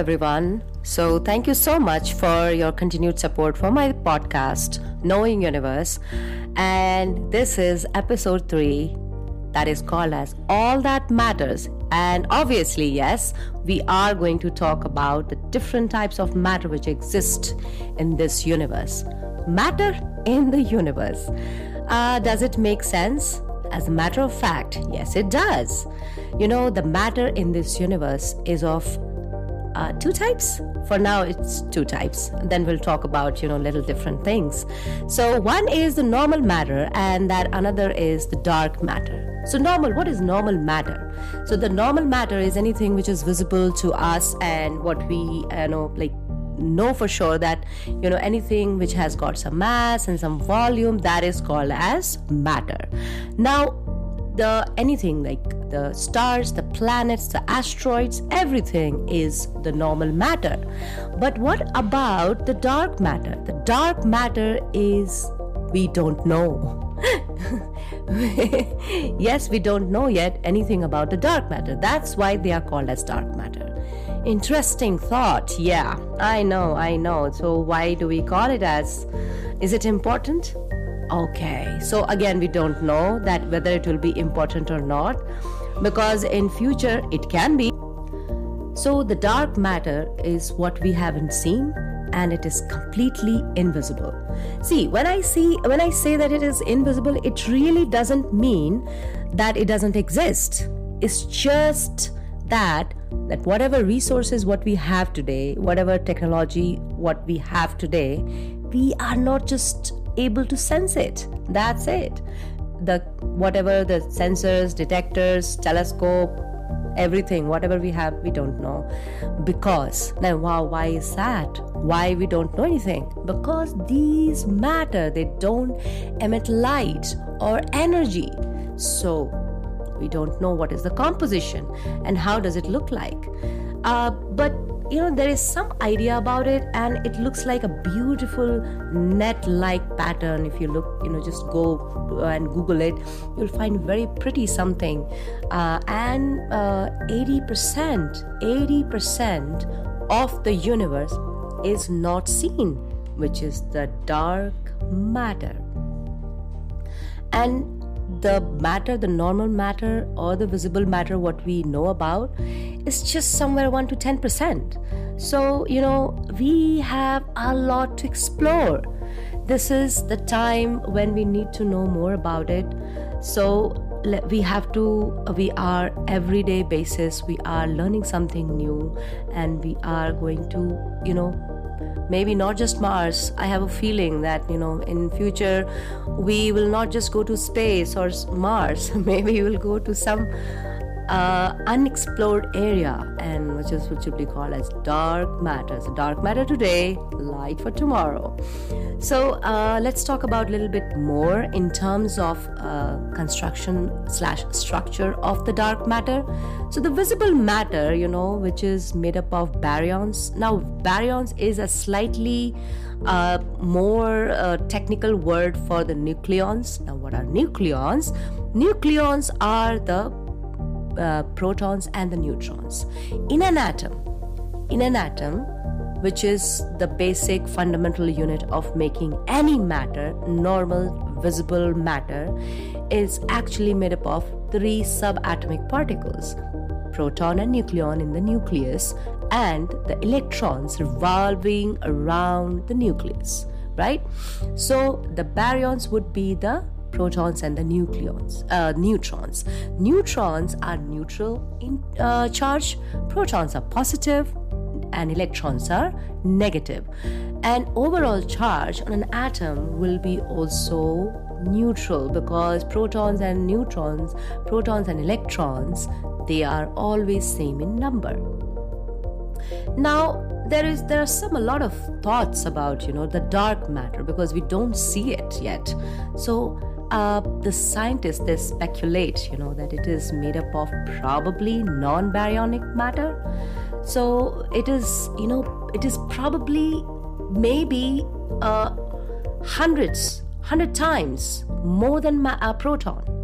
Everyone. So, thank you so much for your continued support for my podcast, Knowing Universe. And this is episode three that is called as All That Matters. And obviously, yes, we are going to talk about the different types of matter which exist in this universe. Matter in the universe. Uh, does it make sense? As a matter of fact, yes, it does. You know, the matter in this universe is of uh, two types. For now it's two types. Then we'll talk about you know little different things. So one is the normal matter and that another is the dark matter. So normal what is normal matter? So the normal matter is anything which is visible to us and what we you know like know for sure that you know anything which has got some mass and some volume that is called as matter. Now the anything like the stars, the planets, the asteroids, everything is the normal matter. But what about the dark matter? The dark matter is we don't know. yes, we don't know yet anything about the dark matter. That's why they are called as dark matter. Interesting thought. Yeah, I know, I know. So, why do we call it as? Is it important? Okay, so again, we don't know that whether it will be important or not because in future it can be. So the dark matter is what we haven't seen and it is completely invisible. See, when I see when I say that it is invisible, it really doesn't mean that it doesn't exist. It's just that that whatever resources what we have today, whatever technology what we have today, we are not just able to sense it. That's it the whatever the sensors, detectors, telescope, everything, whatever we have, we don't know. Because now, wow, why is that? Why we don't know anything? Because these matter, they don't emit light or energy. So we don't know what is the composition and how does it look like. Uh, but you know there is some idea about it and it looks like a beautiful net like pattern. If you look you know just go and google it you'll find very pretty something. Uh, and uh, 80% 80% of the universe is not seen which is the dark matter. And the matter, the normal matter, or the visible matter, what we know about, is just somewhere 1 to 10%. So, you know, we have a lot to explore. This is the time when we need to know more about it. So, we have to we are everyday basis we are learning something new and we are going to you know maybe not just mars i have a feeling that you know in future we will not just go to space or mars maybe we'll go to some uh, unexplored area and which is what should be called as dark matter. So dark matter today light for tomorrow. So uh, let's talk about a little bit more in terms of uh, construction slash structure of the dark matter. So the visible matter you know which is made up of baryons. Now baryons is a slightly uh, more uh, technical word for the nucleons. Now what are nucleons? Nucleons are the uh, protons and the neutrons. In an atom, in an atom, which is the basic fundamental unit of making any matter, normal visible matter, is actually made up of three subatomic particles proton and nucleon in the nucleus, and the electrons revolving around the nucleus, right? So the baryons would be the protons and the nucleons, uh, neutrons. Neutrons are neutral in uh, charge, protons are positive, and electrons are negative. And overall charge on an atom will be also neutral because protons and neutrons, protons and electrons, they are always same in number. Now, there is there are some a lot of thoughts about you know the dark matter because we don't see it yet so uh, the scientists they speculate, you know, that it is made up of probably non-baryonic matter. So it is, you know, it is probably maybe uh, hundreds, hundred times more than ma- a proton.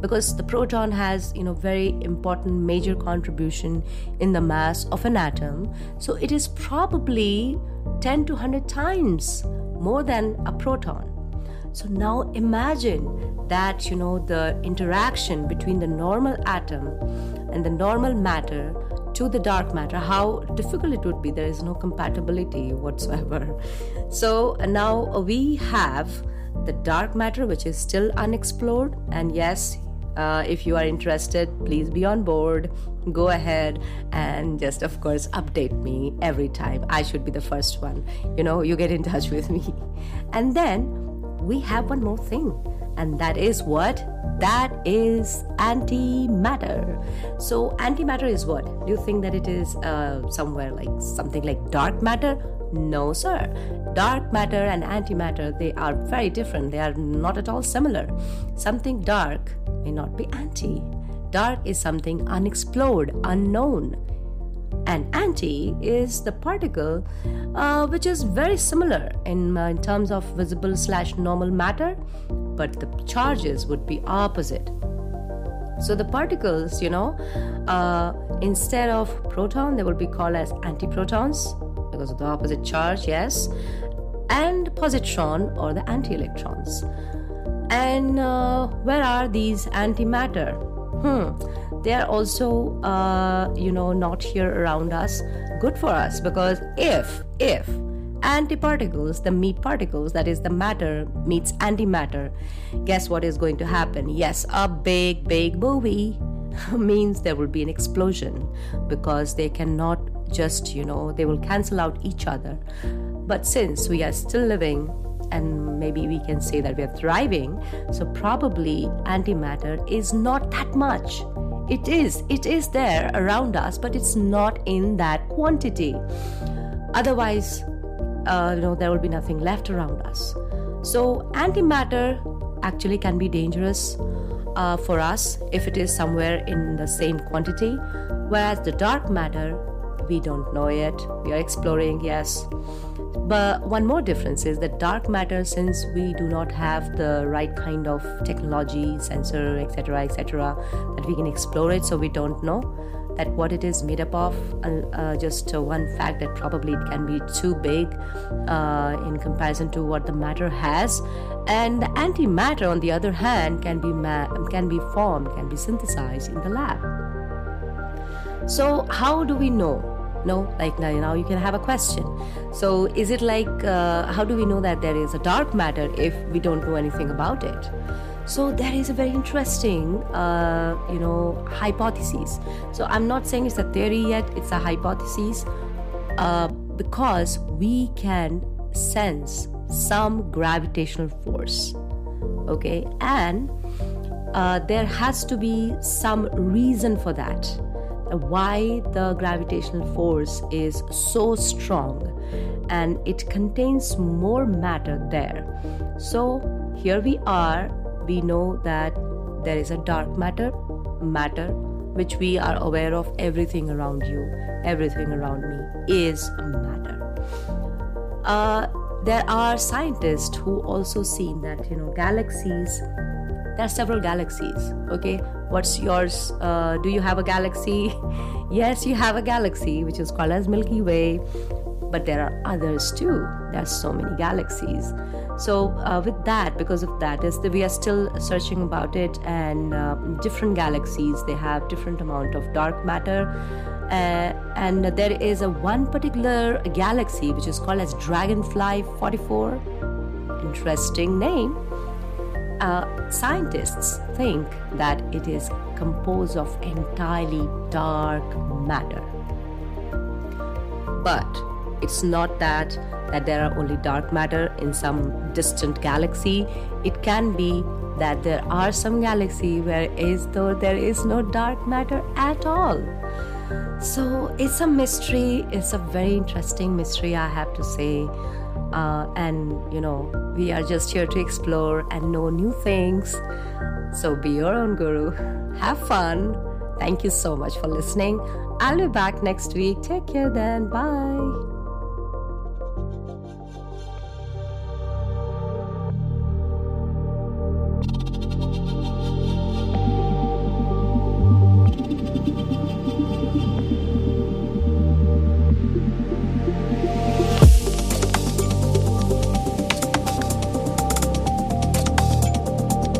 because the proton has you know very important major contribution in the mass of an atom so it is probably 10 to 100 times more than a proton so now imagine that you know the interaction between the normal atom and the normal matter to the dark matter how difficult it would be there is no compatibility whatsoever so now we have the dark matter which is still unexplored and yes uh, if you are interested, please be on board. Go ahead and just, of course, update me every time. I should be the first one. You know, you get in touch with me. And then we have one more thing, and that is what? That is antimatter. So, antimatter is what? Do you think that it is uh, somewhere like something like dark matter? No, sir. Dark matter and antimatter, they are very different. They are not at all similar. Something dark may not be anti. Dark is something unexplored, unknown. And anti is the particle uh, which is very similar in, uh, in terms of visible slash normal matter, but the charges would be opposite. So the particles, you know, uh, instead of proton, they will be called as antiprotons because of the opposite charge, yes, and positron or the anti electrons. And uh, where are these antimatter? Hmm, they are also, uh, you know, not here around us. Good for us because if, if antiparticles, the meet particles, that is the matter meets antimatter, guess what is going to happen? Yes, a big, big movie means there will be an explosion because they cannot just, you know, they will cancel out each other. But since we are still living, and maybe we can say that we are thriving, so probably antimatter is not that much. It is, it is there around us, but it's not in that quantity. Otherwise, uh, you know, there will be nothing left around us. So, antimatter actually can be dangerous uh, for us if it is somewhere in the same quantity, whereas the dark matter we don't know yet. We are exploring, yes. But one more difference is that dark matter, since we do not have the right kind of technology, sensor, etc., etc., that we can explore it, so we don't know that what it is made up of. Uh, uh, just uh, one fact that probably it can be too big uh, in comparison to what the matter has, and the antimatter, on the other hand, can be ma- can be formed, can be synthesized in the lab. So how do we know? No like now, now you can have a question. So is it like uh, how do we know that there is a dark matter if we don't know anything about it? So there is a very interesting uh, you know hypothesis. So i'm not saying it's a theory yet it's a hypothesis uh, because we can sense some gravitational force okay? And uh, there has to be some reason for that why the gravitational force is so strong and it contains more matter there. So here we are, we know that there is a dark matter, matter which we are aware of everything around you, everything around me is matter. Uh, there are scientists who also seen that you know galaxies there are several galaxies okay? What's yours? Uh, do you have a galaxy? Yes you have a galaxy which is called as milky way. But there are others too. There are so many galaxies. So uh, with that because of that is that we are still searching about it and uh, different galaxies they have different amount of dark matter. Uh, and there is a one particular galaxy which is called as dragonfly 44 interesting name uh, scientists think that it is composed of entirely dark matter. But it's not that that there are only dark matter in some distant galaxy. It can be that there are some galaxy where is though there is no dark matter at all. So it's a mystery. It's a very interesting mystery, I have to say. Uh, and you know, we are just here to explore and know new things. So be your own guru. Have fun. Thank you so much for listening. I'll be back next week. Take care then. Bye.